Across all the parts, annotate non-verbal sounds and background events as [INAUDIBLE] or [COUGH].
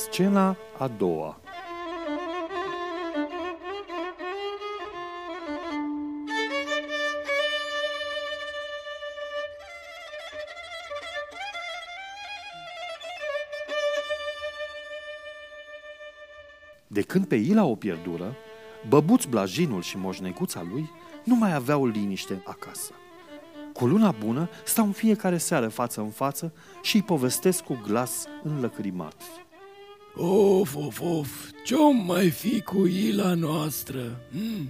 Scena a doua De când pe Ila o pierdură, băbuț blajinul și moșneguța lui nu mai aveau liniște acasă. Cu luna bună stau în fiecare seară față în față și îi povestesc cu glas înlăcrimat. Of, of, of, ce-o mai fi cu ila noastră? Hmm?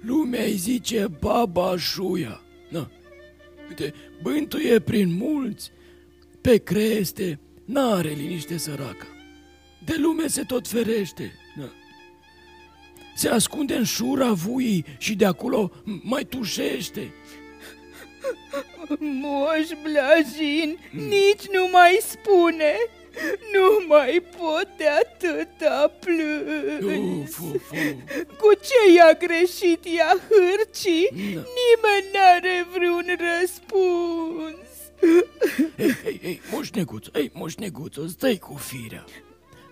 Lumea îi zice baba șuia. Na. Uite, bântuie prin mulți, pe creste, n-are liniște săraca. De lume se tot ferește. Na. Se ascunde în șura vuii și de acolo mai tușește. Moș Blajin, nici nu mai spune. Nu mai pot de atâta plâns. Uf, uf, uf. Cu ce i-a greșit ea hârcii? Da. Nimeni n-are vreun răspuns. Ei, ei, ei, moșneguț, ei, moșneguț, stai cu firea.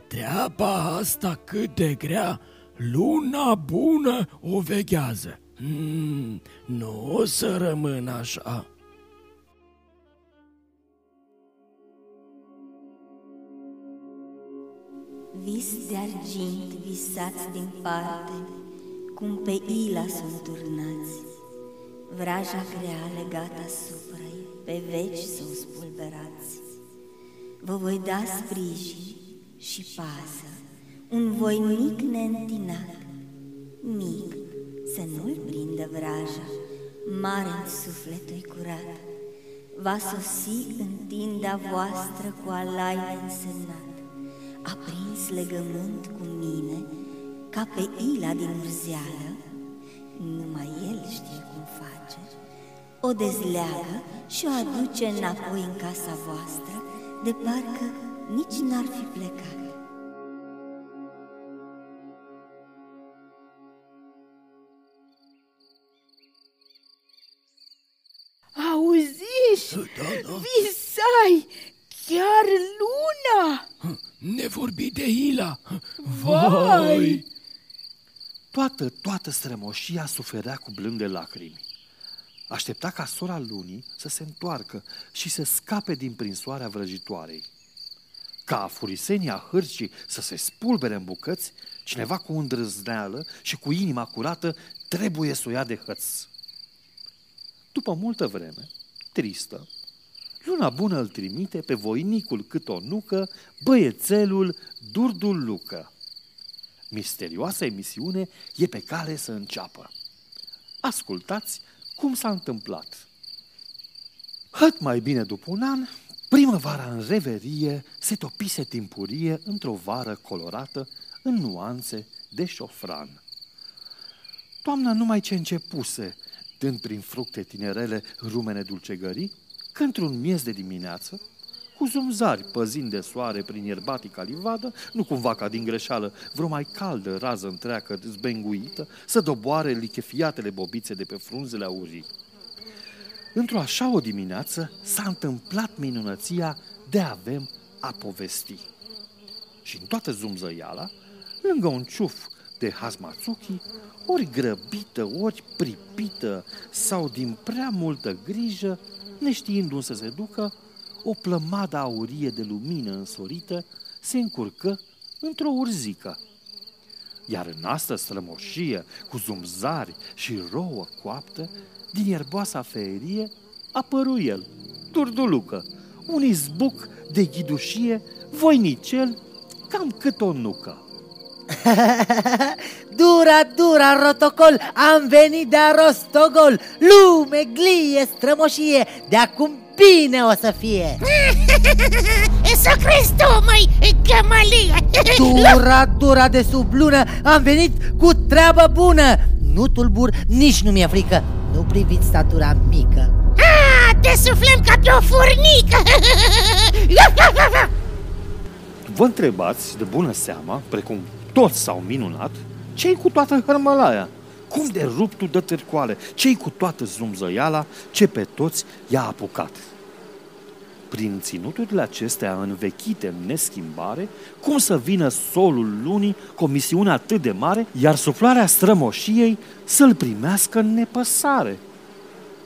Treaba asta cât de grea, luna bună o veghează. Hmm, nu o să rămână așa. Vis de argint visați din parte, cum pe ila sunt turnați, vraja grea legată asupra ei, pe veci să o spulberați. Vă voi da sprijin și pază, un voinic neîntinat, mic, să nu-l prindă vraja, mare în sufletul curat, va sosi în tinda voastră cu alai însemnat a prins legământ cu mine ca pe ila din urzeală, numai el știe cum face, o dezleagă și o aduce înapoi în casa voastră, de parcă nici n-ar fi plecat. Auziși? Da, da. Visai! Chiar luna! Ne vorbi de Ila. Vai! Toată, toată strămoșia suferea cu blânde lacrimi. Aștepta ca sora lunii să se întoarcă și să scape din prinsoarea vrăjitoarei. Ca furisenia hârcii să se spulbere în bucăți, cineva cu îndrăzneală și cu inima curată trebuie să o ia de hăț. După multă vreme, tristă, Luna bună îl trimite pe voinicul cât o nucă, băiețelul Durdul Lucă. Misterioasa emisiune e pe cale să înceapă. Ascultați cum s-a întâmplat. Hăt mai bine după un an, primăvara în reverie se topise timpurie într-o vară colorată în nuanțe de șofran. Toamna numai ce începuse, dând prin fructe tinerele rumene dulcegării, că într-un miez de dimineață, cu zumzari păzind de soare prin ierbatica livadă, nu cumva ca din greșeală vreo mai caldă rază întreagă zbenguită să doboare lichefiatele bobițe de pe frunzele aurii. Într-o așa o dimineață s-a întâmplat minunăția de a avem a povesti. Și în toată zumzăiala, lângă un ciuf de hazmatsuki, ori grăbită, ori pripită sau din prea multă grijă, neștiind unde să se ducă, o plămadă aurie de lumină însorită se încurcă într-o urzică. Iar în asta strămoșie, cu zumzari și rouă coaptă, din ierboasa feerie, apăru el, turdulucă, un izbuc de ghidușie, voinicel, cam cât o nucă. [LAUGHS] Dura, dura, rotocol, am venit de Rostogol. Lume, glie, strămoșie, de acum bine o să fie. [LAUGHS] Să crezi tu, măi, cămălie [LAUGHS] Dura, dura de sub lună, am venit cu treabă bună. Nu tulbur, nici nu mi-e frică. Nu priviți statura mică. Ah, Te suflăm ca pe o furnică Vă întrebați de bună seama, precum toți s-au minunat, ce cu toată hărmălaia? Cum de ruptul de târcoale? ce cu toată zumzăiala, ce pe toți i-a apucat? prin ținuturile acestea învechite în neschimbare, cum să vină solul lunii cu o misiune atât de mare, iar suflarea strămoșiei să-l primească în nepăsare.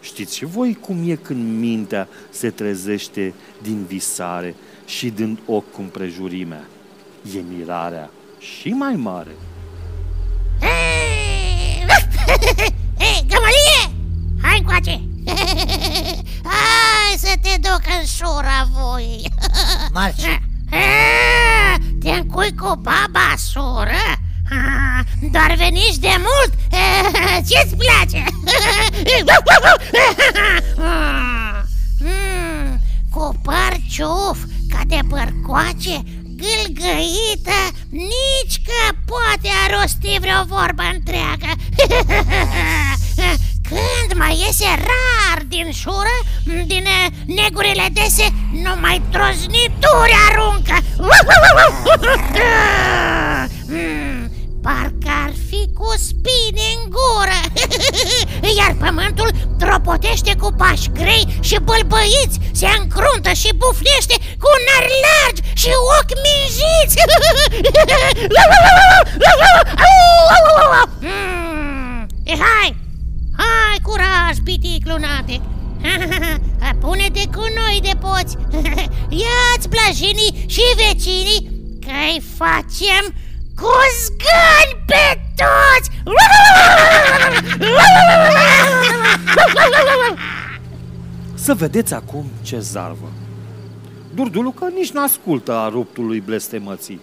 Știți și voi cum e când mintea se trezește din visare și dând ochi cu împrejurimea. E mirarea și mai mare. Hei, gămălie! Hai încoace! Hai să te duc în sura voi! Marci, Te încui cu baba soră? Doar veniți de mult? [LAUGHS] Ce-ți place? Mm, Cu păr ciuf, ca de bărcoace, gâlgăită, nici că poate a rosti vreo vorbă întreagă [LAUGHS] Când mai iese rar din șură, din eh, negurile dese, numai troznituri aruncă [LAUGHS] spine în gură. [LAUGHS] Iar pământul tropotește cu pași grei și bălbăiți Se încruntă și bufnește cu nari largi și ochi minjiți. [LAUGHS] Mm, e, Hai, hai curaj, pitic lunatic. [LAUGHS] Pune-te cu noi de poți. Ia-ți blajinii și vecinii Că-i facem cu zgâni pe toți! Să vedeți acum ce zarvă. Durdulucă nici nu ascultă a ruptului blestemății.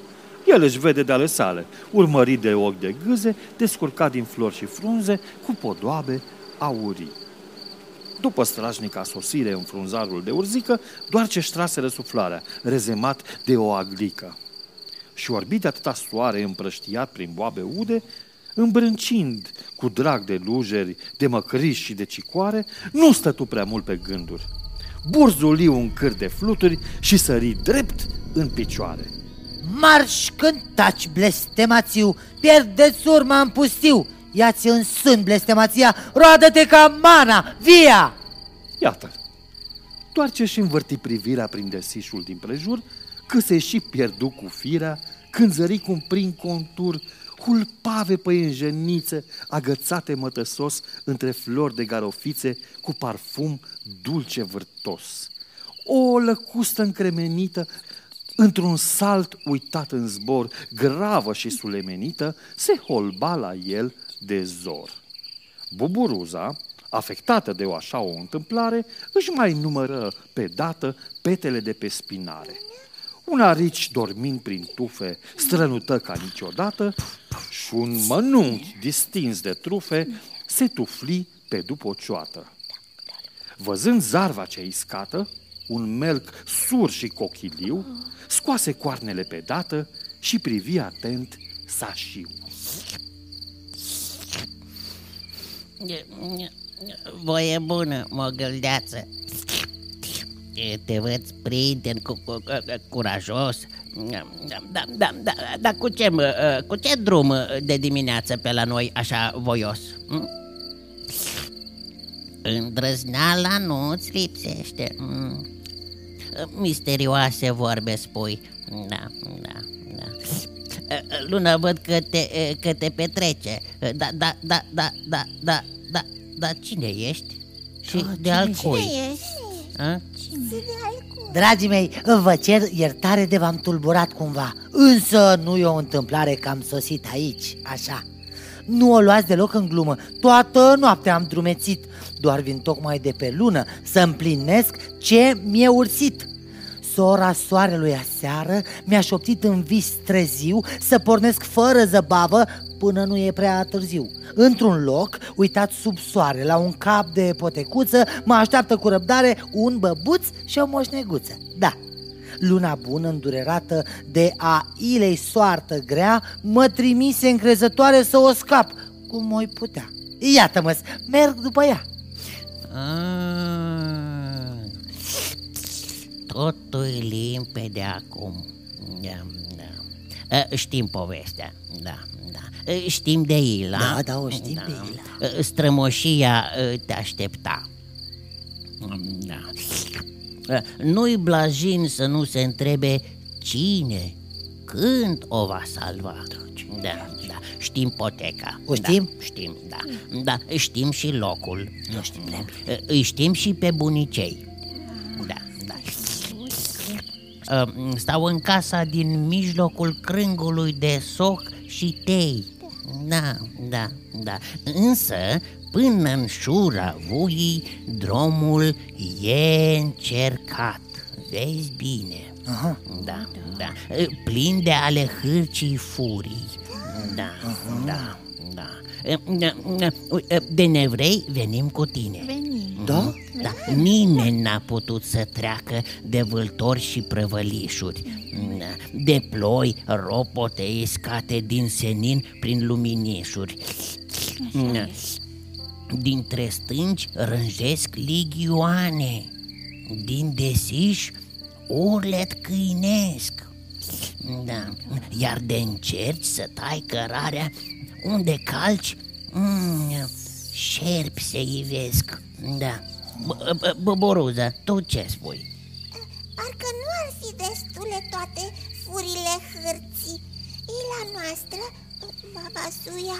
El își vede de ale sale, urmărit de ochi de gâze, descurcat din flori și frunze, cu podoabe aurii. După strașnica sosire în frunzarul de urzică, doar ce trase răsuflarea, rezemat de o aglică. Și orbit de atâta soare împrăștiat prin boabe ude, îmbrâncind cu drag de lujeri, de măcriși și de cicoare, nu stătu prea mult pe gânduri. Burzuliu un câr de fluturi și sări drept în picioare. marș cântaci blestemațiu, pierdeți urma în pustiu, ia-ți în sân blestemația, roadă-te ca mana, via! Iată-l! Doar ce și învârti privirea prin desișul din prejur, că se și pierdu cu firea, când zări cum prin contur hulpave păienjenițe, agățate mătăsos între flori de garofițe cu parfum dulce vârtos. O lăcustă încremenită, într-un salt uitat în zbor, gravă și sulemenită, se holba la el de zor. Buburuza, afectată de o așa o întâmplare, își mai numără pe dată petele de pe spinare. Un arici dormind prin tufe strănută ca niciodată și un mănunchi distins de trufe se tufli pe după o cioată. Văzând zarva cea iscată, un melc sur și cochiliu, scoase coarnele pe dată și privi atent sașiu. Voie bună, mogăldeață Te văd prieten, cu, cu, cu, curajos da, da, da, da, Dar cu ce, mă, cu ce drum de dimineață pe la noi așa voios? Hm? Îndrăzneala nu-ți lipsește hm? Misterioase vorbe spui Da, da, da Luna, văd că te, că te petrece Da, da, da, da, da, da, da, da, cine ești? Și de al cui? A? Dragii mei, vă cer iertare de v-am tulburat cumva, însă nu e o întâmplare că am sosit aici, așa. Nu o luați deloc în glumă, toată noaptea am drumețit, doar vin tocmai de pe lună să împlinesc ce mi-e ursit. Sora soarelui aseară mi-a șoptit în vis treziu să pornesc fără zăbavă până nu e prea târziu. Într-un loc, uitat sub soare, la un cap de potecuță, mă așteaptă cu răbdare un băbuț și o moșneguță. Da, luna bună îndurerată de a ilei soartă grea, mă trimise încrezătoare să o scap, cum moi putea. Iată-mă, merg după ea. Ah, Totul e limpede acum. Da, da. Eh, Știm povestea, da, da. Eh, Știm de Ila. Da, da, o știm pe Ila. Eh, Strămoșia eh, te aștepta. Da. Nu-i blajin să nu se întrebe cine, când o va salva. Da, da, știm poteca. O știm? Da, știm, da. Da, știm și locul. Nu știm. Da. Îi știm și pe bunicei. Stau în casa din mijlocul crângului de soc și tei. Da, da, da. Însă, până în șura vuii, drumul e încercat. Vezi bine. Aha. Da, da. Plin de ale hârcii furii. Da, da, da. De nevrei venim cu tine. Venim. Da? Da, nimeni n-a putut să treacă de vâltori și prăvălișuri. De ploi ropote iscate din senin prin luminișuri. Dintre stânci rânjesc ligioane. Din desiș urlet câinesc. Da, iar de încerci să tai cărarea Unde calci, mm, șerpi se ivesc Da, B- b- Boboruza, tu ce spui? Parcă nu ar fi destule toate furile hârții. Ila noastră, baba Suia,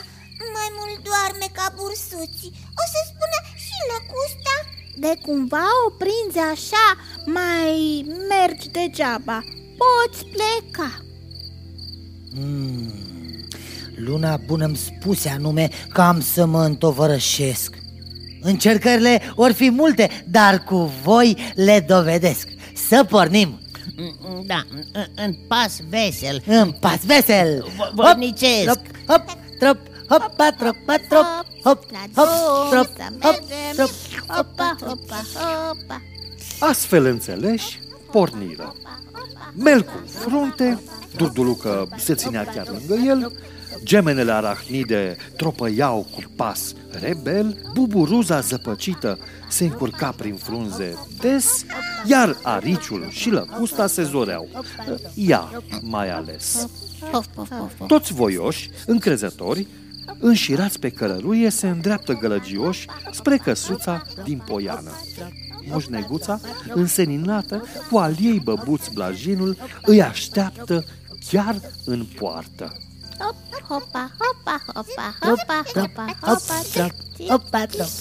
mai mult doarme ca bursuții O să spună și lăcusta. De cumva o prinzi așa, mai mergi degeaba. Poți pleca. Mm. Luna bună îmi spuse anume că am să mă întovărășesc. Încercările or fi multe, dar cu voi le dovedesc. Să pornim. Mm, Da, în- în pas vesel. În pas vesel. Vo- voinicesc. Hop, hop, trop, hop, pa, trop, pa, trop. Hop, hop, trop, hop, trop. Hopa, hopa, hopa. Astfel înțeleși, porniră. Melcu în frunte, Durdulucă se ținea chiar lângă el, gemenele arahnide tropăiau cu pas rebel, buburuza zăpăcită se încurca prin frunze des, iar ariciul și lăcusta se zoreau. Ea mai ales. Of, of, of, of. Toți voioși, încrezători, înșirați pe călăruie, se îndreaptă gălăgioși spre căsuța din poiană. Moșneguța, înseninată, cu al ei băbuț blajinul, îi așteaptă chiar în poartă. Hop, hopa, hopa, hopa, hopa, hopa, Hop, hopa trop, hop, pa, trop,